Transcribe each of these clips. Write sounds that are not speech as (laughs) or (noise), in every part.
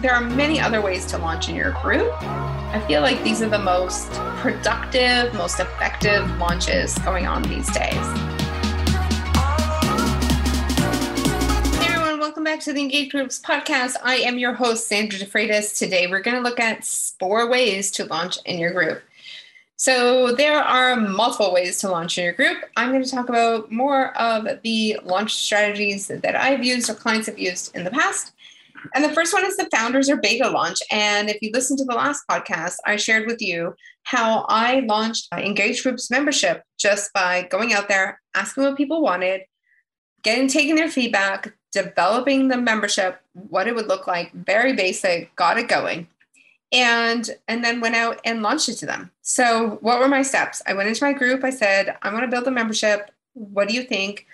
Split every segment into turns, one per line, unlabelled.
There are many other ways to launch in your group. I feel like these are the most productive, most effective launches going on these days. Hey everyone, welcome back to the Engage Groups podcast. I am your host, Sandra DeFreitas. Today we're going to look at four ways to launch in your group. So there are multiple ways to launch in your group. I'm going to talk about more of the launch strategies that I've used or clients have used in the past. And the first one is the founders or beta launch. And if you listen to the last podcast, I shared with you how I launched Engage Groups membership just by going out there, asking what people wanted, getting taking their feedback, developing the membership, what it would look like, very basic, got it going and and then went out and launched it to them. So what were my steps? I went into my group i said i want to build a membership. What do you think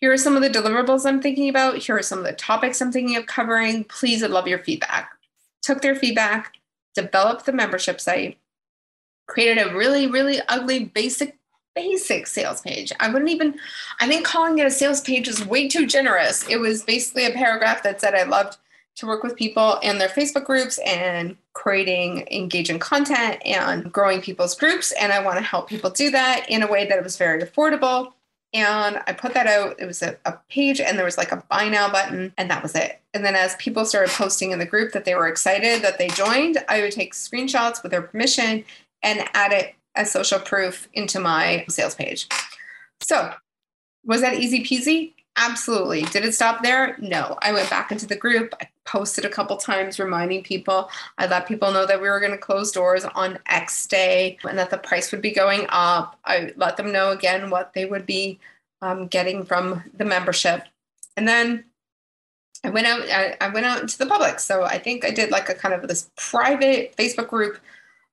here are some of the deliverables i'm thinking about here are some of the topics i'm thinking of covering please i'd love your feedback took their feedback developed the membership site created a really really ugly basic basic sales page i wouldn't even i think calling it a sales page is way too generous it was basically a paragraph that said i loved to work with people and their Facebook groups and creating engaging content and growing people's groups. And I want to help people do that in a way that it was very affordable. And I put that out. It was a, a, page, and there was like a buy now button, and that was it. And then as people started posting in the group that they were excited that they joined, I would take screenshots with their permission and add it as social proof into my sales page. So, was that easy peasy? Absolutely. Did it stop there? No. I went back into the group. I posted a couple times reminding people. I let people know that we were going to close doors on X day and that the price would be going up. I let them know again what they would be um, getting from the membership. And then I went out I, I went out into the public. So I think I did like a kind of this private Facebook group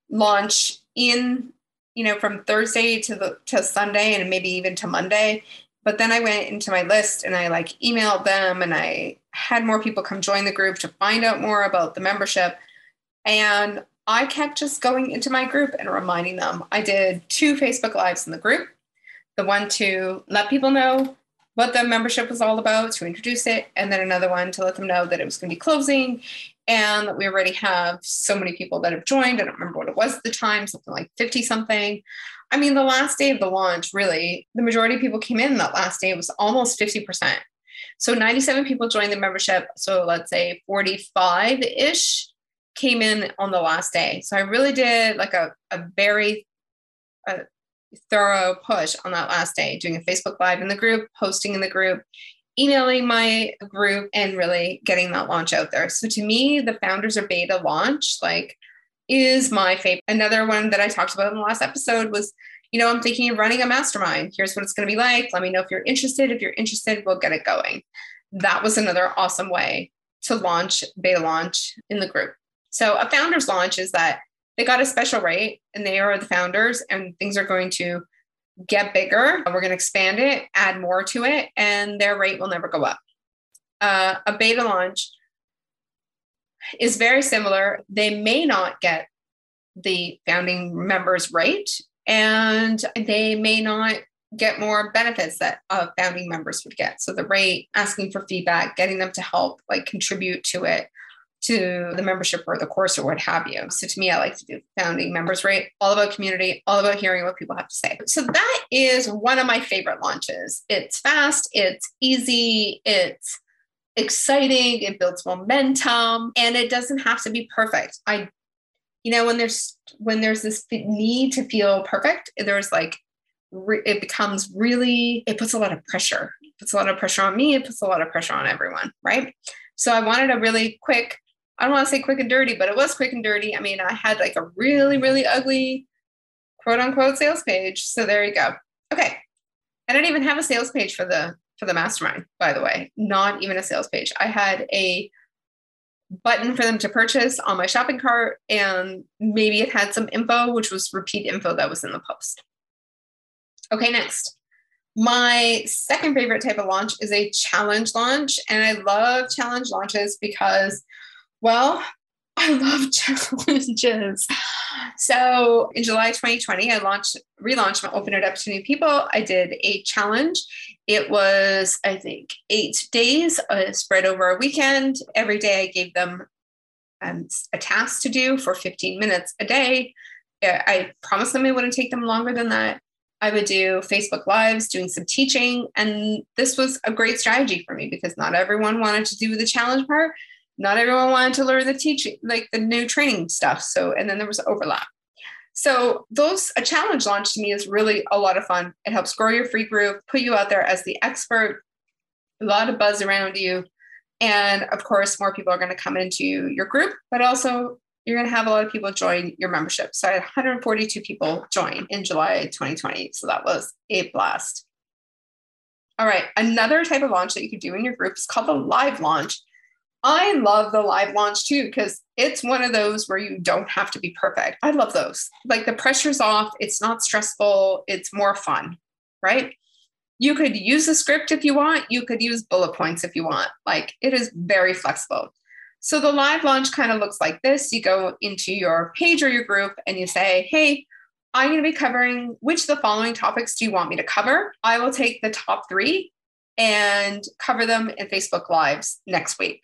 launch in you know from Thursday to the to Sunday and maybe even to Monday but then I went into my list and I like emailed them and I had more people come join the group to find out more about the membership. And I kept just going into my group and reminding them. I did two Facebook Lives in the group the one to let people know what the membership was all about, to introduce it, and then another one to let them know that it was going to be closing and that we already have so many people that have joined. I don't remember what it was at the time, something like 50 something. I mean, the last day of the launch, really, the majority of people came in that last day. It was almost 50%. So 97 people joined the membership. So let's say 45 ish came in on the last day. So I really did like a, a very a thorough push on that last day, doing a Facebook Live in the group, posting in the group, emailing my group, and really getting that launch out there. So to me, the founders are beta launch, like is my favorite. Another one that I talked about in the last episode was, you know, I'm thinking of running a mastermind. Here's what it's going to be like. Let me know if you're interested. If you're interested, we'll get it going. That was another awesome way to launch, beta launch in the group. So a founder's launch is that they got a special rate and they are the founders and things are going to get bigger. We're going to expand it, add more to it, and their rate will never go up. Uh, a beta launch is very similar. They may not get the founding members rate, and they may not get more benefits that uh, founding members would get. So the rate, asking for feedback, getting them to help like contribute to it, to the membership or the course or what have you. So to me, I like to do founding members rate, all about community, all about hearing what people have to say. So that is one of my favorite launches. It's fast, it's easy, it's exciting, it builds momentum, and it doesn't have to be perfect. I you know when there's when there's this need to feel perfect, there's like it becomes really it puts a lot of pressure. It puts a lot of pressure on me, it puts a lot of pressure on everyone, right? So I wanted a really quick I don't want to say quick and dirty, but it was quick and dirty. I mean, I had like a really, really ugly quote unquote sales page. So there you go. Okay. I don't even have a sales page for the for the mastermind, by the way, not even a sales page. I had a button for them to purchase on my shopping cart, and maybe it had some info, which was repeat info that was in the post. Okay, next. My second favorite type of launch is a challenge launch. And I love challenge launches because, well, (laughs) I love challenges. So in July 2020, I launched, relaunched my Open It Up to New People. I did a challenge. It was, I think, eight days uh, spread over a weekend. Every day I gave them um, a task to do for 15 minutes a day. I promised them it wouldn't take them longer than that. I would do Facebook Lives, doing some teaching. And this was a great strategy for me because not everyone wanted to do the challenge part. Not everyone wanted to learn the teaching, like the new training stuff. So, and then there was overlap. So, those, a challenge launch to me is really a lot of fun. It helps grow your free group, put you out there as the expert, a lot of buzz around you. And of course, more people are going to come into your group, but also you're going to have a lot of people join your membership. So I had 142 people join in July 2020. So that was a blast. All right. Another type of launch that you could do in your group is called the live launch. I love the live launch too, because it's one of those where you don't have to be perfect. I love those. Like the pressure's off, it's not stressful, it's more fun, right? You could use the script if you want, you could use bullet points if you want. Like it is very flexible. So the live launch kind of looks like this. You go into your page or your group and you say, hey, I'm going to be covering which of the following topics do you want me to cover? I will take the top three and cover them in Facebook Lives next week.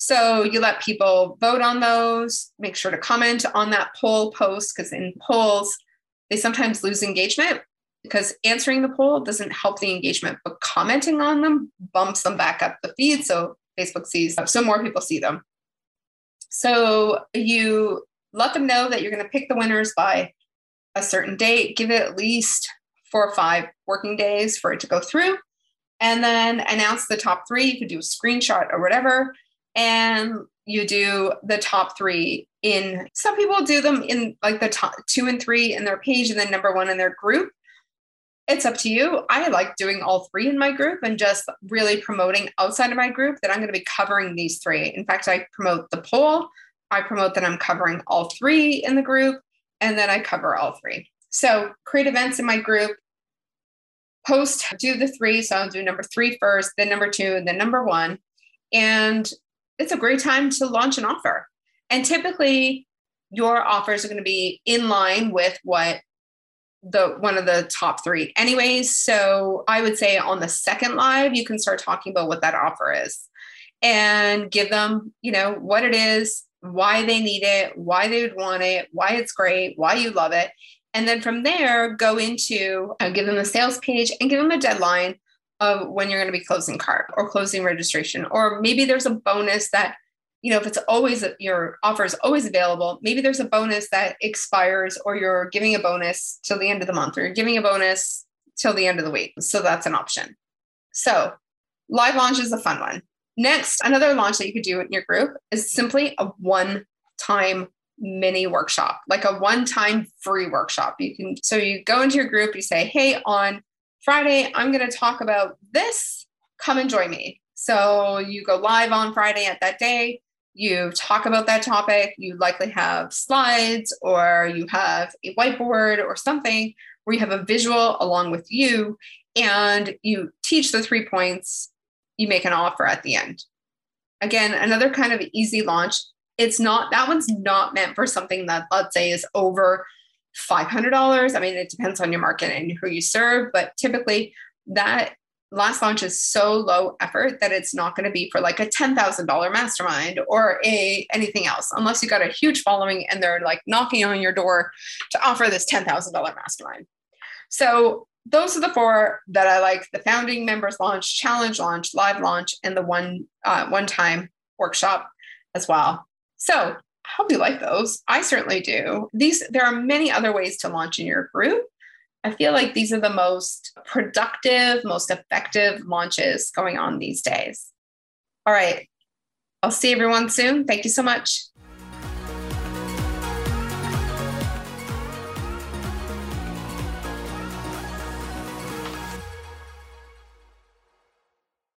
So you let people vote on those, make sure to comment on that poll post because in polls, they sometimes lose engagement because answering the poll doesn't help the engagement, but commenting on them bumps them back up the feed. So Facebook sees, so more people see them. So you let them know that you're going to pick the winners by a certain date, give it at least four or five working days for it to go through, and then announce the top three. You could do a screenshot or whatever, and you do the top three in some people do them in like the top two and three in their page and then number one in their group it's up to you. I like doing all three in my group and just really promoting outside of my group that I'm going to be covering these three. In fact, I promote the poll, I promote that I'm covering all three in the group, and then I cover all three. So create events in my group, post, do the three. So I'll do number three first, then number two, then number one. And it's a great time to launch an offer. And typically, your offers are going to be in line with what the one of the top three anyways so i would say on the second live you can start talking about what that offer is and give them you know what it is why they need it why they would want it why it's great why you love it and then from there go into uh, give them the sales page and give them a deadline of when you're going to be closing cart or closing registration or maybe there's a bonus that you know, if it's always your offer is always available, maybe there's a bonus that expires or you're giving a bonus till the end of the month or you're giving a bonus till the end of the week. So that's an option. So live launch is a fun one. Next, another launch that you could do in your group is simply a one time mini workshop, like a one time free workshop. You can, so you go into your group, you say, Hey, on Friday, I'm going to talk about this. Come and join me. So you go live on Friday at that day you talk about that topic, you likely have slides or you have a whiteboard or something where you have a visual along with you and you teach the three points, you make an offer at the end. Again, another kind of easy launch. It's not, that one's not meant for something that, let's say, is over $500. I mean, it depends on your market and who you serve, but typically that last launch is so low effort that it's not going to be for like a $10,000 mastermind or a anything else unless you got a huge following and they're like knocking on your door to offer this $10,000 mastermind. So those are the four that I like: the founding members launch, challenge launch, live launch, and the one uh, one time workshop as well. So I hope you like those. I certainly do. These there are many other ways to launch in your group. I feel like these are the most productive, most effective launches going on these days. All right. I'll see everyone soon. Thank you so much.